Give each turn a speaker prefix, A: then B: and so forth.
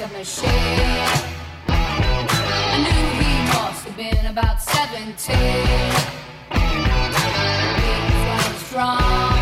A: like a machine. I knew he must have been about 17. He was strong.